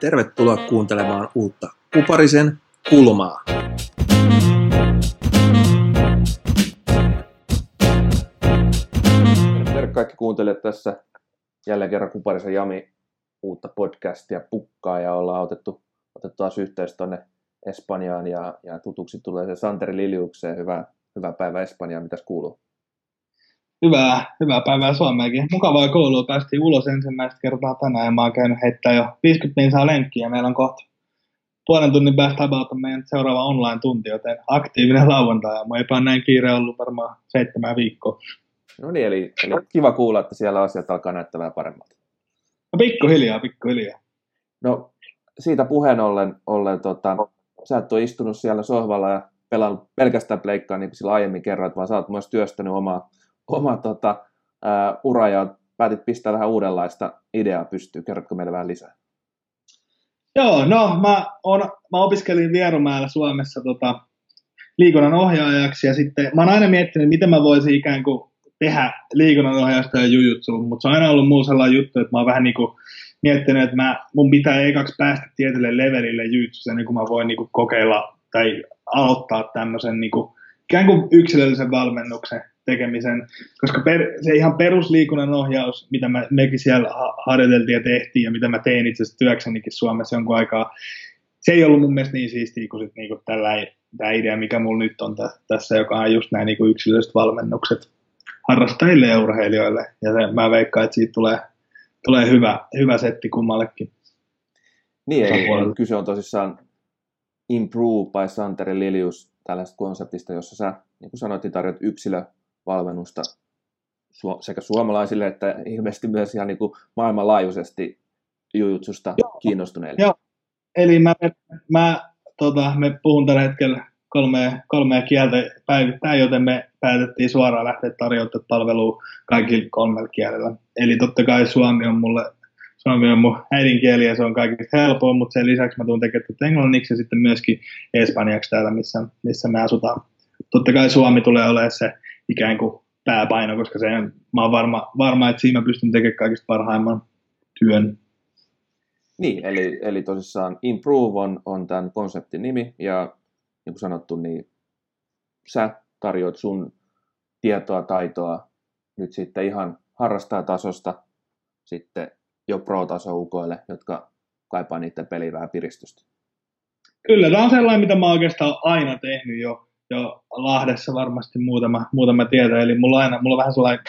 Tervetuloa kuuntelemaan uutta Kuparisen kulmaa. Terve kaikki kuuntelijat tässä jälleen kerran Kuparisen Jami uutta podcastia pukkaa ja ollaan otettu, otettu taas yhteys tuonne Espanjaan ja, ja tutuksi tulee se Santeri Liliukseen. Hyvää, hyvää päivää Espanjaan, mitäs kuuluu? Hyvää, hyvää päivää Suomeenkin. Mukavaa koulua. Päästiin ulos ensimmäistä kertaa tänään ja mä oon käynyt heittää jo 50 minsaa lenkkiä. Meillä on kohta puolen tunnin päästä about meidän seuraava online-tunti, joten aktiivinen lauantai. Mä eipä näin kiire ollut varmaan seitsemän viikkoa. No niin, eli, eli kiva kuulla, että siellä asiat alkaa näyttää vähän paremmalta. No pikkuhiljaa, pikkuhiljaa. No siitä puheen ollen, ollen tota, sä et ole istunut siellä sohvalla ja pelannut pelkästään pleikkaa, niin kuin silloin aiemmin kerroit, vaan sä oot myös työstänyt omaa, omaa tota, ää, uraa ja päätit pistää vähän uudenlaista ideaa pystyy. Kerrotko meille vähän lisää? Joo, no mä, on, mä opiskelin Vierumäellä Suomessa tota, liikunnan ohjaajaksi ja sitten mä oon aina miettinyt, miten mä voisin ikään kuin tehdä liikunnan ohjausta ja jujutsu, mutta se on aina ollut muu sellainen juttu, että mä oon vähän niin kuin miettinyt, että mä, mun pitää ekaksi päästä tietylle levelille jujutsussa, niin kuin mä voin niin kuin kokeilla tai aloittaa tämmöisen niin kuin, ikään kuin yksilöllisen valmennuksen tekemisen, koska per, se ihan perusliikunnan ohjaus, mitä mä, mekin siellä harjoiteltiin ja tehtiin ja mitä mä tein itse asiassa työksenikin Suomessa jonkun aikaa, se ei ollut mun mielestä niin siistiä kuin, sit, niin kuin tällä, tämä idea, mikä mulla nyt on tässä, joka on just näin niin kuin yksilölliset valmennukset harrastajille ja urheilijoille. Ja se, mä veikkaan, että siitä tulee, tulee hyvä, hyvä setti kummallekin. Niin, eli kyse on tosissaan Improve by Santeri Lilius tällaista konseptista, jossa sä, niin kuin sanoit, niin tarjot yksilövalmennusta sekä suomalaisille että ilmeisesti myös ihan niin kuin maailmanlaajuisesti jujutsusta kiinnostuneille. Joo, eli mä, mä tota, me puhun tällä hetkellä kolmea, kolmea kieltä päivittäin, joten me päätettiin suoraan lähteä tarjota palvelua kaikilla kolmella kielellä. Eli totta kai suomi on mulle suomi on mun äidinkieli ja se on kaikista helpoin, mutta sen lisäksi mä tuun tekemään englanniksi ja sitten myöskin espanjaksi täällä, missä, missä me asutaan. Totta kai suomi tulee olemaan se ikään kuin pääpaino, koska se, mä oon varma, varma, että siinä mä pystyn tekemään kaikista parhaimman työn. Niin, eli, eli tosissaan Improve on, on tämän konseptin nimi ja niin kuin sanottu, niin sä tarjoat sun tietoa, taitoa nyt sitten ihan harrastajatasosta sitten jo pro-taso ukoille, jotka kaipaa niiden peliin vähän piristystä. Kyllä, tämä on sellainen, mitä mä oikeastaan aina tehnyt jo, jo Lahdessa varmasti muutama, muutama tietää, eli mulla aina, mulla on vähän sellainen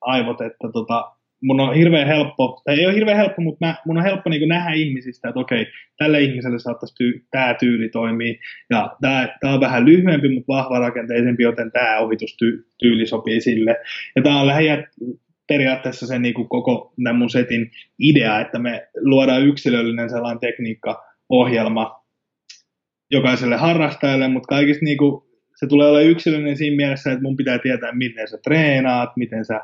aivot, että tota, mun on hirveän helppo, tai ei ole hirveän helppo, mutta mä, mun on helppo niin nähdä ihmisistä, että okei, tälle ihmiselle saattaisi tyy, tämä tyyli toimii, ja tämä, on vähän lyhyempi, mutta vahva rakenteisempi, joten tämä ohitustyyli sopii sille. Ja tämä on lähinnä periaatteessa se niin kuin koko tämän mun setin idea, että me luodaan yksilöllinen sellainen tekniikkaohjelma jokaiselle harrastajalle, mutta kaikista niin kuin, se tulee olla yksilöllinen siinä mielessä, että mun pitää tietää, miten sä treenaat, miten sä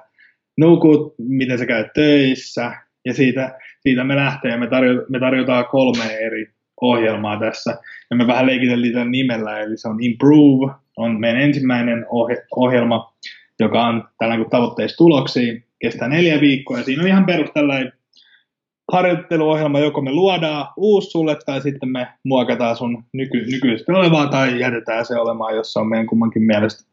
nukut, miten sä käyt töissä, ja siitä, siitä me lähtee, me, tarjo, me tarjotaan kolme eri ohjelmaa tässä, ja me vähän leikiteltiin tämän nimellä, eli se on Improve, on meidän ensimmäinen ohje, ohjelma, joka on tällainen kuin tavoitteista tuloksiin, kestää neljä viikkoa, ja siinä on ihan perus tällainen harjoitteluohjelma, joko me luodaan uusi sulle, tai sitten me muokataan sun nyky, nykyisestä olevaa, tai jätetään se olemaan, jos se on meidän kummankin mielestä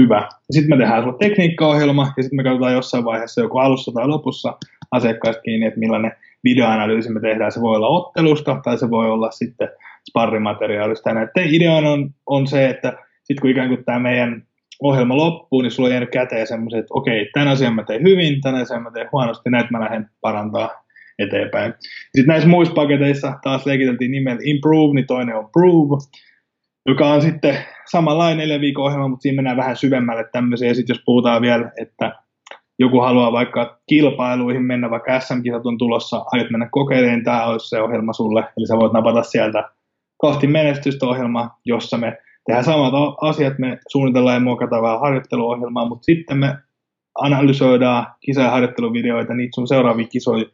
hyvä. Sitten me tehdään sulle tekniikkaohjelma ja sitten me katsotaan jossain vaiheessa joko alussa tai lopussa asiakkaista kiinni, että millainen videoanalyysi me tehdään. Se voi olla ottelusta tai se voi olla sitten sparrimateriaalista. Näiden ideana on, on se, että sitten kun ikään kuin tämä meidän ohjelma loppuu, niin sulla on jäänyt käteen semmoiset, että okei, tämän asian mä teen hyvin, tämän asian mä teen huonosti, näitä mä lähden parantaa eteenpäin. Sitten näissä muissa paketeissa taas leikiteltiin nimellä Improve, niin toinen on Prove, joka on sitten samanlainen neljän viikon ohjelma, mutta siinä mennään vähän syvemmälle tämmöisiä. Ja sitten jos puhutaan vielä, että joku haluaa vaikka kilpailuihin mennä, vaikka SM-kisat on tulossa, aiot mennä kokeilemaan, tämä olisi se ohjelma sulle. Eli sä voit napata sieltä kohti menestystä ohjelma, jossa me tehdään samat asiat, me suunnitellaan ja muokataan vähän harjoitteluohjelmaa, mutta sitten me analysoidaan kisa- ja harjoitteluvideoita, niitä sun seuraavia kisoja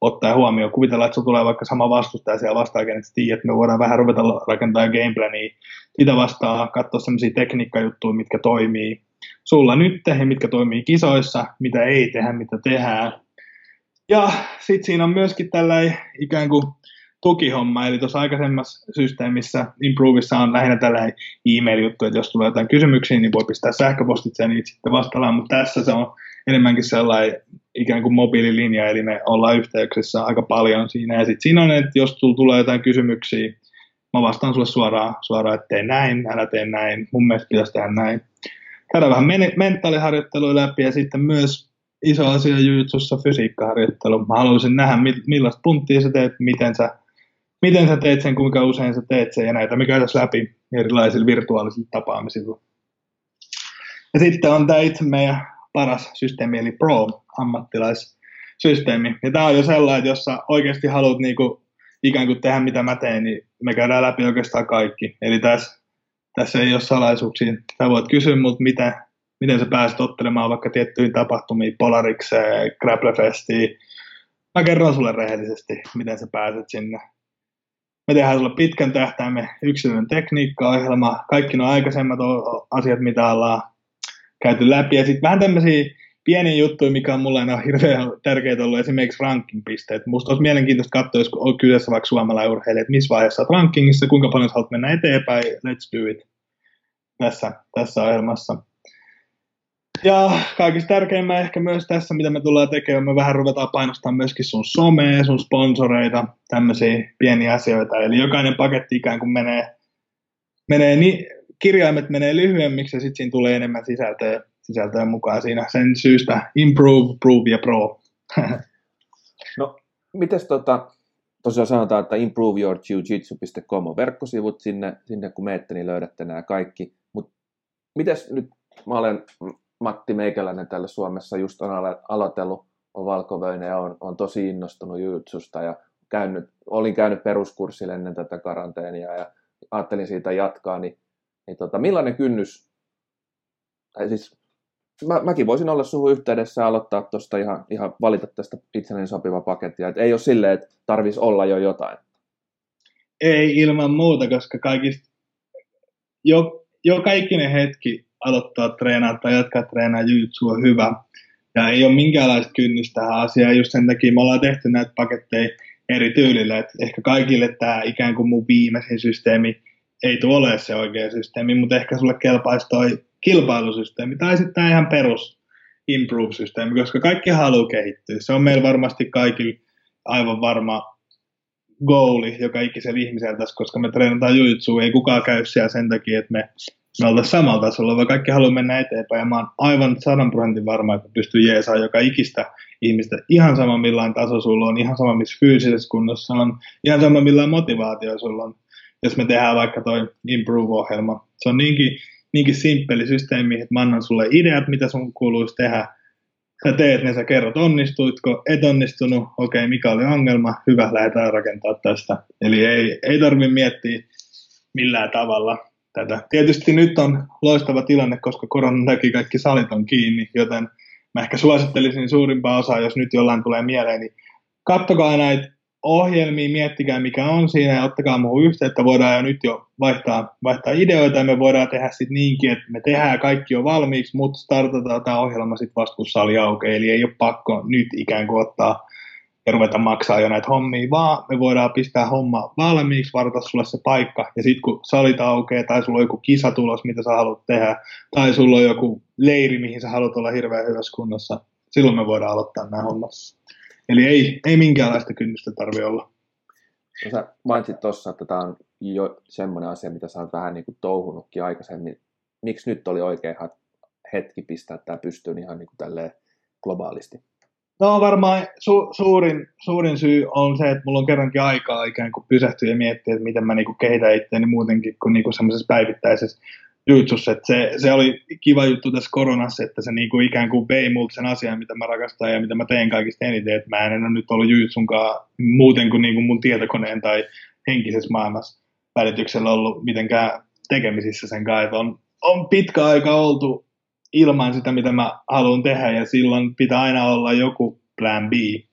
ottaa huomioon. Kuvitellaan, että se tulee vaikka sama vastustaja siellä vastaan, että tiedät, että me voidaan vähän ruveta rakentamaan gameplania sitä vastaan, katsoa sellaisia tekniikkajuttuja, mitkä toimii sulla nyt ja mitkä toimii kisoissa, mitä ei tehdä, mitä tehdään. Ja sitten siinä on myöskin tällainen ikään kuin tukihomma, eli tuossa aikaisemmassa systeemissä Improvissa on lähinnä tällainen e-mail-juttu, että jos tulee jotain kysymyksiä, niin voi pistää sähköpostitse ja niitä sitten vastaillaan, mutta tässä se on enemmänkin sellainen ikään kuin mobiililinja, eli me ollaan yhteyksissä aika paljon siinä, ja sitten siinä on, että jos tulee jotain kysymyksiä, mä vastaan sulle suoraan, suoraan että tee näin, älä tee näin, mun mielestä pitäisi tehdä näin. Käydään vähän men- mentaaliharjoittelua läpi, ja sitten myös iso asia jujutsussa fysiikkaharjoittelu. Mä haluaisin nähdä, millaista punttia sä teet, miten sä miten sä teet sen, kuinka usein sä teet sen ja näitä me käytäisiin läpi erilaisilla virtuaalisilla tapaamisilla. Ja sitten on tämä itse meidän paras systeemi, eli Pro, ammattilaissysteemi. Ja tämä on jo sellainen, että jos sä oikeasti haluat niinku ikään kuin tehdä mitä mä teen, niin me käydään läpi oikeastaan kaikki. Eli tässä, tässä ei ole salaisuuksia. Sä voit kysyä mut, miten, miten sä pääset ottelemaan vaikka tiettyihin tapahtumiin, Polarikseen, Grapplefestiin. Mä kerron sulle rehellisesti, miten sä pääset sinne me tehdään sulle pitkän tähtäimen yksilön tekniikkaohjelma, kaikki nuo aikaisemmat asiat, mitä ollaan käyty läpi. Ja sitten vähän tämmöisiä pieniä juttuja, mikä on mulle aina hirveän tärkeitä ollut, esimerkiksi ranking-pisteet. Musta olisi mielenkiintoista katsoa, jos on kyseessä vaikka suomalainen urheilija, että missä vaiheessa olet rankingissa, kuinka paljon haluat mennä eteenpäin, let's do it tässä, tässä ohjelmassa. Ja kaikista tärkeimmä ehkä myös tässä, mitä me tullaan tekemään, me vähän ruvetaan painostamaan myöskin sun somea, sun sponsoreita, tämmöisiä pieniä asioita. Eli jokainen paketti ikään kuin menee, menee niin, kirjaimet menee lyhyemmiksi ja sitten siinä tulee enemmän sisältöä, sisältöä mukaan siinä. Sen syystä Improve, Prove ja Pro. no, mites tota, tosiaan sanotaan, että improveyourjujitsu.com on verkkosivut, sinne, sinne kun menette, niin löydätte nämä kaikki. Mutta mites nyt, mä olen Matti Meikäläinen täällä Suomessa just on aloitellut, on valkovöinen ja on, on tosi innostunut jutsusta ja käynyt, olin käynyt peruskurssille ennen tätä karanteenia ja ajattelin siitä jatkaa, niin, niin tota, millainen kynnys, tai siis mä, mäkin voisin olla suhun yhteydessä ja aloittaa tuosta ihan, ihan valita tästä itselleni sopiva paketti, että ei ole silleen, että tarvitsisi olla jo jotain. Ei ilman muuta, koska kaikista, jo, jo kaikinen hetki aloittaa treenaa tai jatkaa treenaa jujutsu on hyvä. Ja ei ole minkäänlaista kynnystä tähän asiaan. Just sen takia me ollaan tehty näitä paketteja eri tyylillä. Et ehkä kaikille tämä ikään kuin mun viimeisin systeemi ei tule ole se oikea systeemi, mutta ehkä sulle kelpaisi toi kilpailusysteemi tai sitten ihan perus improve-systeemi, koska kaikki haluaa kehittyä. Se on meillä varmasti kaikilla aivan varma goali joka ikisellä ihmisellä tässä, koska me treenataan jujutsu, ei kukaan käy siellä sen takia, että me me oltaisiin samalla tasolla, vaan kaikki haluaa mennä eteenpäin. Ja mä oon aivan sadan prosentin varma, että pystyy jeesaa joka ikistä ihmistä ihan sama millainen taso sulla on, ihan sama missä fyysisessä kunnossa on, ihan sama millainen motivaatio sulla on. Jos me tehdään vaikka toi Improve-ohjelma. Se on niinkin, niinkin simppeli systeemi, että mä annan sulle ideat, mitä sun kuuluisi tehdä. Sä teet ne, sä kerrot onnistuitko, et onnistunut, okei, okay, mikä oli ongelma, hyvä, lähdetään rakentaa tästä. Eli ei, ei tarvitse miettiä millään tavalla tätä. Tietysti nyt on loistava tilanne, koska koronan takia kaikki salit on kiinni, joten mä ehkä suosittelisin suurimpaa osaa, jos nyt jollain tulee mieleen, niin kattokaa näitä ohjelmia, miettikää mikä on siinä ja ottakaa muuhun yhteyttä. Voidaan jo nyt jo vaihtaa, vaihtaa ideoita ja me voidaan tehdä sitten niinkin, että me tehdään kaikki jo valmiiksi, mutta startataan tämä ohjelma sitten vasta kun sali aukeaa. Eli ei ole pakko nyt ikään kuin ottaa ja ruveta maksaa jo näitä hommia, vaan me voidaan pistää homma valmiiksi, varata sulle se paikka, ja sitten kun salit aukeaa, tai sulla on joku kisatulos, mitä sä haluat tehdä, tai sulla on joku leiri, mihin sä haluat olla hirveän hyvässä kunnossa, silloin me voidaan aloittaa nämä hommat. Eli ei, ei minkäänlaista kynnystä tarvi olla. No sä mainitsit tuossa, että tämä on jo semmoinen asia, mitä sä oot vähän niin kuin touhunutkin aikaisemmin. Miksi nyt oli oikein hetki pistää tämä pystyyn ihan niin kuin tälleen globaalisti? No varmaan su- suurin, suurin syy on se, että mulla on kerrankin aikaa ikään kuin pysähtyä ja miettiä, että miten mä niinku kehitän itseäni muutenkin kuin niinku semmoisessa päivittäisessä jutsussa. Että se, se, oli kiva juttu tässä koronassa, että se niinku ikään kuin vei multa sen asian, mitä mä rakastan ja mitä mä teen kaikista eniten. Että mä en ole nyt ollut jutsunkaan muuten kuin niinku mun tietokoneen tai henkisessä maailmassa välityksellä ollut mitenkään tekemisissä sen kanssa. On, on pitkä aika oltu ilman sitä, mitä mä haluan tehdä, ja silloin pitää aina olla joku plan B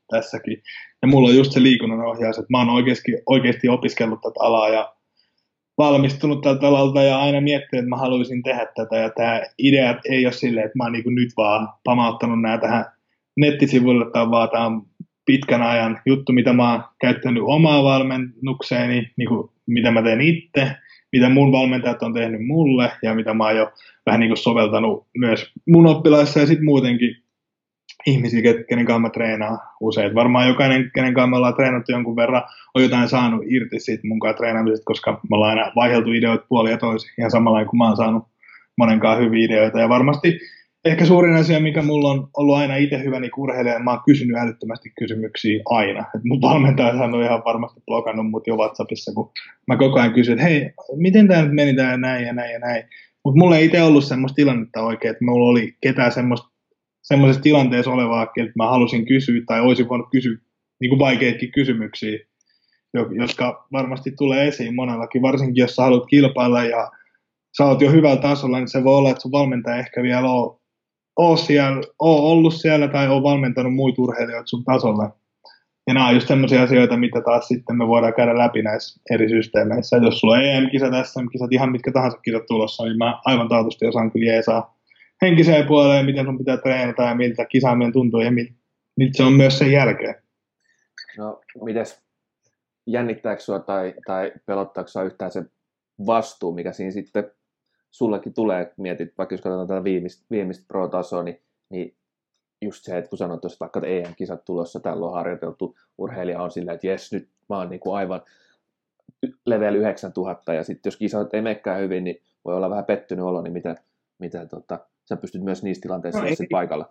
tässäkin. Ja mulla on just se liikunnan ohjaus, että mä oon oikeasti, oikeasti opiskellut tätä alaa ja valmistunut tältä alalta ja aina miettinyt, että mä haluaisin tehdä tätä. Ja tämä idea ei ole silleen, että mä oon niin nyt vaan pamauttanut nämä tähän nettisivuille tai vaan tämä on pitkän ajan juttu, mitä mä oon käyttänyt omaa valmennukseeni, niin kuin, mitä mä teen itse, mitä mun valmentajat on tehnyt mulle ja mitä mä oon jo vähän niin kuin soveltanut myös mun oppilaissa ja sitten muutenkin ihmisiä, kenen kanssa mä treenaan usein. Varmaan jokainen, kenen kanssa me ollaan treenattu jonkun verran, on jotain saanut irti siitä mun kanssa treenaamisesta, koska me ollaan aina vaihdeltu ideoita puoli ja toisin, ihan samalla kuin mä oon saanut monenkaan hyviä ideoita. Ja varmasti ehkä suurin asia, mikä mulla on ollut aina itse hyväni niin urheilija, mä oon kysynyt älyttömästi kysymyksiä aina. Et mun valmentaja on ihan varmasti blokannut mut jo WhatsAppissa, kun mä koko ajan kysyn, että hei, miten tämä nyt meni tää näin ja näin ja näin. Mutta mulla ei itse ollut semmoista tilannetta oikein, että mulla oli ketään semmoista semmoisessa tilanteessa olevaa, että mä halusin kysyä tai olisin voinut kysyä niin kuin vaikeitakin kysymyksiä, jotka varmasti tulee esiin monellakin, varsinkin jos sä haluat kilpailla ja sä oot jo hyvällä tasolla, niin se voi olla, että sun valmentaja ehkä vielä on, on, siellä, on ollut siellä tai on valmentanut muita urheilijoita sun tasolle. Ja nämä on just sellaisia asioita, mitä taas sitten me voidaan käydä läpi näissä eri systeemeissä. Jos sulla on EM-kisat, SM-kisat, ihan mitkä tahansa kisat tulossa, niin mä aivan taatusti osaan kyllä jeesaa henkiseen puoleen, miten sun pitää treenata ja miltä kisaaminen tuntuu ja miltä, miltä se on myös sen jälkeen. No, mites jännittääkö sua tai, tai pelottaako sua yhtään se vastuu, mikä siinä sitten sullekin tulee, mietit, vaikka jos katsotaan tätä viimeistä, viimeistä pro-tasoa, niin, niin just se, että kun sanoit tuossa vaikka että EM-kisat tulossa, täällä on harjoiteltu, urheilija on silleen, että jes, nyt mä oon niin kuin aivan level 9000, ja sitten jos kisat ei menekään hyvin, niin voi olla vähän pettynyt olo, niin mitä, mitä tota, sä pystyt myös niissä tilanteissa no, ei, paikalla?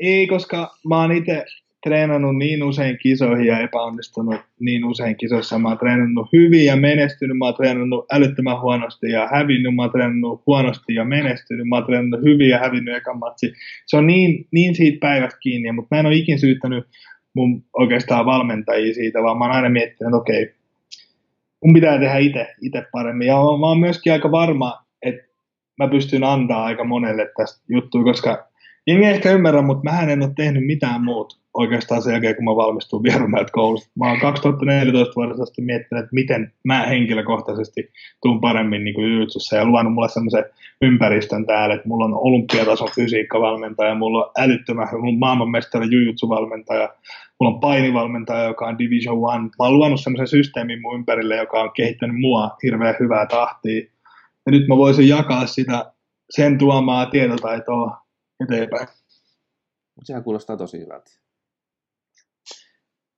Ei, koska mä oon itse treenannut niin usein kisoihin ja epäonnistunut niin usein kisoissa. Mä oon treenannut hyvin ja menestynyt, mä oon treenannut älyttömän huonosti ja hävinnyt, mä oon treenannut huonosti ja menestynyt, mä oon treenannut hyvin ja hävinnyt ekan matsi. Se on niin, niin siitä päivästä kiinni, mutta mä en ole ikin syyttänyt mun oikeastaan valmentajia siitä, vaan mä oon aina miettinyt, että okei, mun pitää tehdä itse paremmin. Ja mä oon myöskin aika varma, mä pystyn antaa aika monelle tästä juttua, koska jengi ehkä ymmärrä, mutta mä en ole tehnyt mitään muuta oikeastaan sen jälkeen, kun mä valmistuin Vierumäeltä koulusta. Mä oon 2014 vuodesta asti miettinyt, että miten mä henkilökohtaisesti tuun paremmin niin kuin ja luvannut mulle semmoisen ympäristön täällä, että mulla on olympiatason fysiikkavalmentaja, mulla on älyttömän, mulla on maailmanmestari jujutsuvalmentaja, mulla on painivalmentaja, joka on Division One. Mä oon luvannut semmoisen systeemin mun ympärille, joka on kehittänyt mua hirveän hyvää tahtia ja nyt mä voisin jakaa sitä sen tuomaa tietotaitoa eteenpäin. Sehän kuulostaa tosi hyvältä.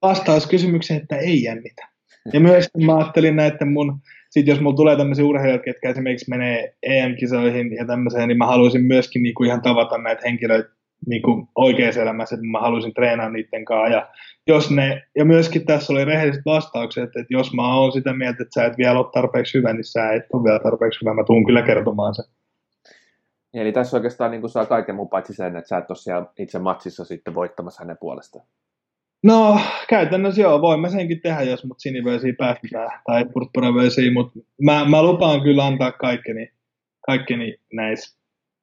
Vastaus kysymykseen, että ei jännitä. Ja myös mä ajattelin että mun, sit jos mulla tulee tämmöisiä urheilijoita, ketkä esimerkiksi menee EM-kisoihin ja tämmöiseen, niin mä haluaisin myöskin niinku ihan tavata näitä henkilöitä niin kuin oikeassa elämässä, että mä halusin treenaa niiden kanssa. Ja, jos ne, ja myöskin tässä oli rehelliset vastaukset, että jos mä oon sitä mieltä, että sä et vielä ole tarpeeksi hyvä, niin sä et ole vielä tarpeeksi hyvä. Mä tuun kyllä kertomaan sen. Eli tässä oikeastaan niin saa kaiken muun paitsi sen, että sä et ole siellä itse matsissa sitten voittamassa hänen puolestaan. No, käytännössä joo, voin mä senkin tehdä, jos mut sinivöisiä päästään, tai purppuravöisiä, mutta mä, mä lupaan kyllä antaa kaikkeni, kaikkeni näissä,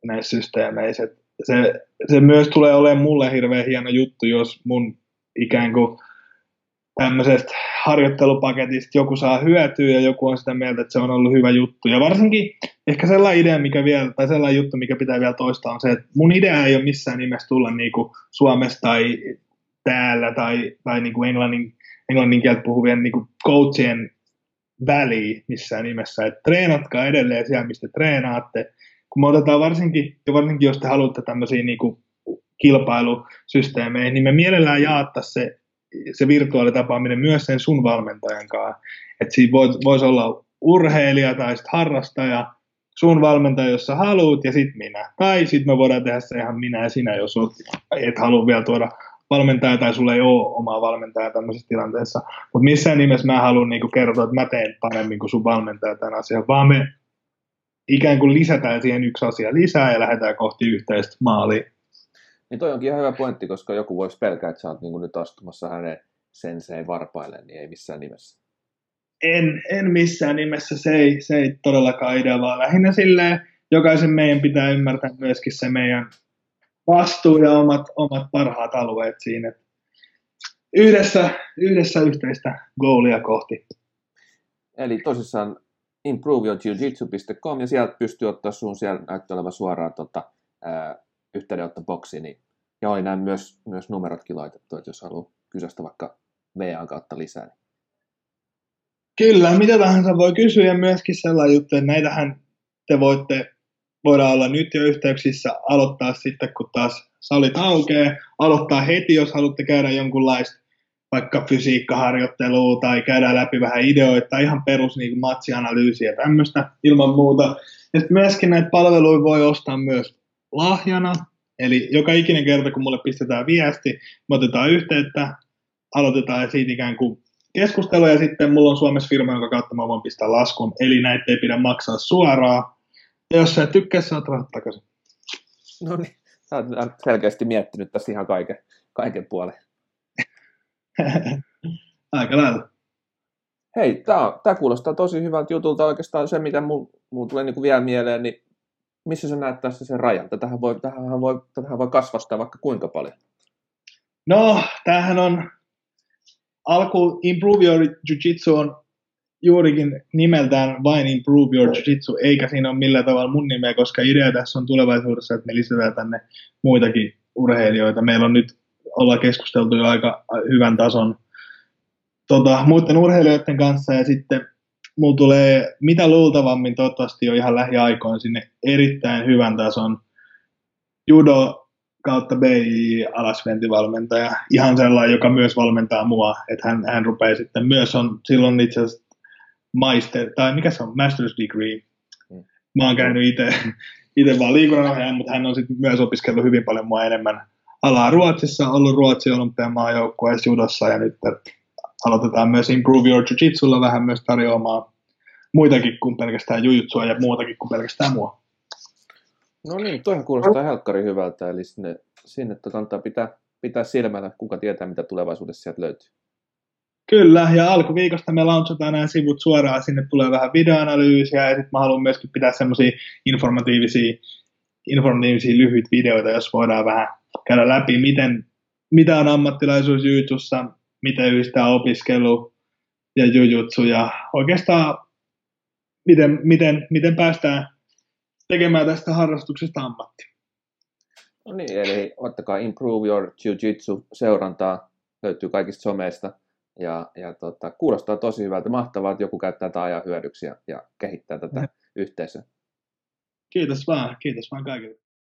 näissä systeemeissä se, se myös tulee olemaan mulle hirveän hieno juttu, jos mun ikään kuin tämmöisestä harjoittelupaketista joku saa hyötyä ja joku on sitä mieltä, että se on ollut hyvä juttu. Ja varsinkin ehkä sellainen idea, mikä vielä, tai sellainen juttu, mikä pitää vielä toistaa, on se, että mun idea ei ole missään nimessä tulla niin kuin Suomesta tai täällä tai, tai niin kuin englannin, englannin kieltä puhuvien niin kuin coachien väliin missään nimessä. Että treenatkaa edelleen siellä, mistä treenaatte, kun me otetaan varsinkin, ja varsinkin jos te haluatte tämmöisiä niin kuin kilpailusysteemejä, niin me mielellään jaattaa se, se virtuaalitapaaminen myös sen sun valmentajan kanssa. Että siinä voisi olla urheilija tai sitten harrastaja, sun valmentaja, jos sä haluat, ja sitten minä. Tai sitten me voidaan tehdä se ihan minä ja sinä, jos et halua vielä tuoda valmentaja tai sulla ei ole omaa valmentajaa tämmöisessä tilanteessa. Mutta missään nimessä mä haluan niinku kertoa, että mä teen paremmin kuin sun valmentaja tämän asian, vaan me ikään kuin lisätään siihen yksi asia lisää ja lähdetään kohti yhteistä maalia. Niin toi onkin ihan hyvä pointti, koska joku voisi pelkää, että sä oot niin nyt astumassa hänen sensei varpaille, niin ei missään nimessä. En, en missään nimessä, se ei, se ei todellakaan idea, vaan lähinnä silleen, jokaisen meidän pitää ymmärtää myöskin se meidän vastuu ja omat, omat parhaat alueet siinä. Yhdessä, yhdessä yhteistä goolia kohti. Eli tosissaan improveyourjujitsu.com ja sieltä pystyy ottaa sun siellä näyttölevä suoraan tota, yhteydenottoboksi, niin Ja oli näin myös, myös numerotkin laitettu, että jos haluaa kysästä vaikka VA kautta lisää. Niin. Kyllä, mitä tahansa voi kysyä ja myöskin sellainen juttu, että näitähän te voitte, voidaan olla nyt jo yhteyksissä, aloittaa sitten kun taas salit aukeaa, aloittaa heti, jos haluatte käydä jonkunlaista vaikka fysiikkaharjoittelua tai käydä läpi vähän ideoita tai ihan perus niin matsianalyysiä tämmöistä ilman muuta. Ja myöskin näitä palveluja voi ostaa myös lahjana, eli joka ikinen kerta kun mulle pistetään viesti, me otetaan yhteyttä, aloitetaan siitä ikään kuin keskustelu ja sitten mulla on Suomessa firma, jonka kautta mä voin pistää laskun, eli näitä ei pidä maksaa suoraan. Ja jos sä et tykkää, saat rahat takaisin. No niin, sä oot selkeästi miettinyt tässä ihan kaiken, kaiken puolen. Aika lailla. Hei, tämä kuulostaa tosi hyvältä jutulta. Oikeastaan se, mitä mulla tulee niin vielä mieleen, niin missä sä näet tässä sen rajan? Tätähän voi, tätähän voi, tätähän voi kasvattaa vaikka kuinka paljon. No, tämähän on alku Improve Your Jiu-Jitsu on juurikin nimeltään vain Improve Your Jiu-Jitsu, eikä siinä ole millään tavalla mun nimeä, koska idea tässä on tulevaisuudessa, että me lisätään tänne muitakin urheilijoita. Meillä on nyt olla keskusteltu jo aika hyvän tason tota, muiden urheilijoiden kanssa ja sitten mulla tulee mitä luultavammin toivottavasti jo ihan lähiaikoin sinne erittäin hyvän tason judo kautta BI alasventivalmentaja, ihan sellainen, joka myös valmentaa mua, että hän, hän rupeaa sitten myös on silloin itse asiassa maister, tai mikä se on, master's degree. Mm. Mä oon käynyt itse, itse vaan liikunnanohjaajan, mutta hän on sitten myös opiskellut hyvin paljon mua enemmän alaa Ruotsissa, ollut Ruotsin olympiamaajoukkueessa judossa ja nyt aloitetaan myös Improve Your Jiu-Jitsulla vähän myös tarjoamaan muitakin kuin pelkästään jujutsua ja muutakin kuin pelkästään mua. No niin, toihan kuulostaa helkkari hyvältä, eli sinne, sinne tota pitää, pitää silmällä, kuka tietää, mitä tulevaisuudessa sieltä löytyy. Kyllä, ja alkuviikosta me launchataan nämä sivut suoraan, sinne tulee vähän videoanalyysiä, ja sitten mä haluan myöskin pitää semmoisia informatiivisia, informatiivisia lyhyitä videoita, jos voidaan vähän käydä läpi, miten, mitä on ammattilaisuus jujutsussa, miten yhdistää opiskelu ja jujutsu, ja oikeastaan miten, miten, miten päästään tekemään tästä harrastuksesta ammatti. No niin, eli ottakaa Improve Your Jiu-Jitsu seurantaa, löytyy kaikista someista. Ja, ja tota, kuulostaa tosi hyvältä. Mahtavaa, että joku käyttää tätä ajan hyödyksi ja, ja kehittää tätä mm. yhteisöä. Kiitos vaan, kiitos vaan kaikille.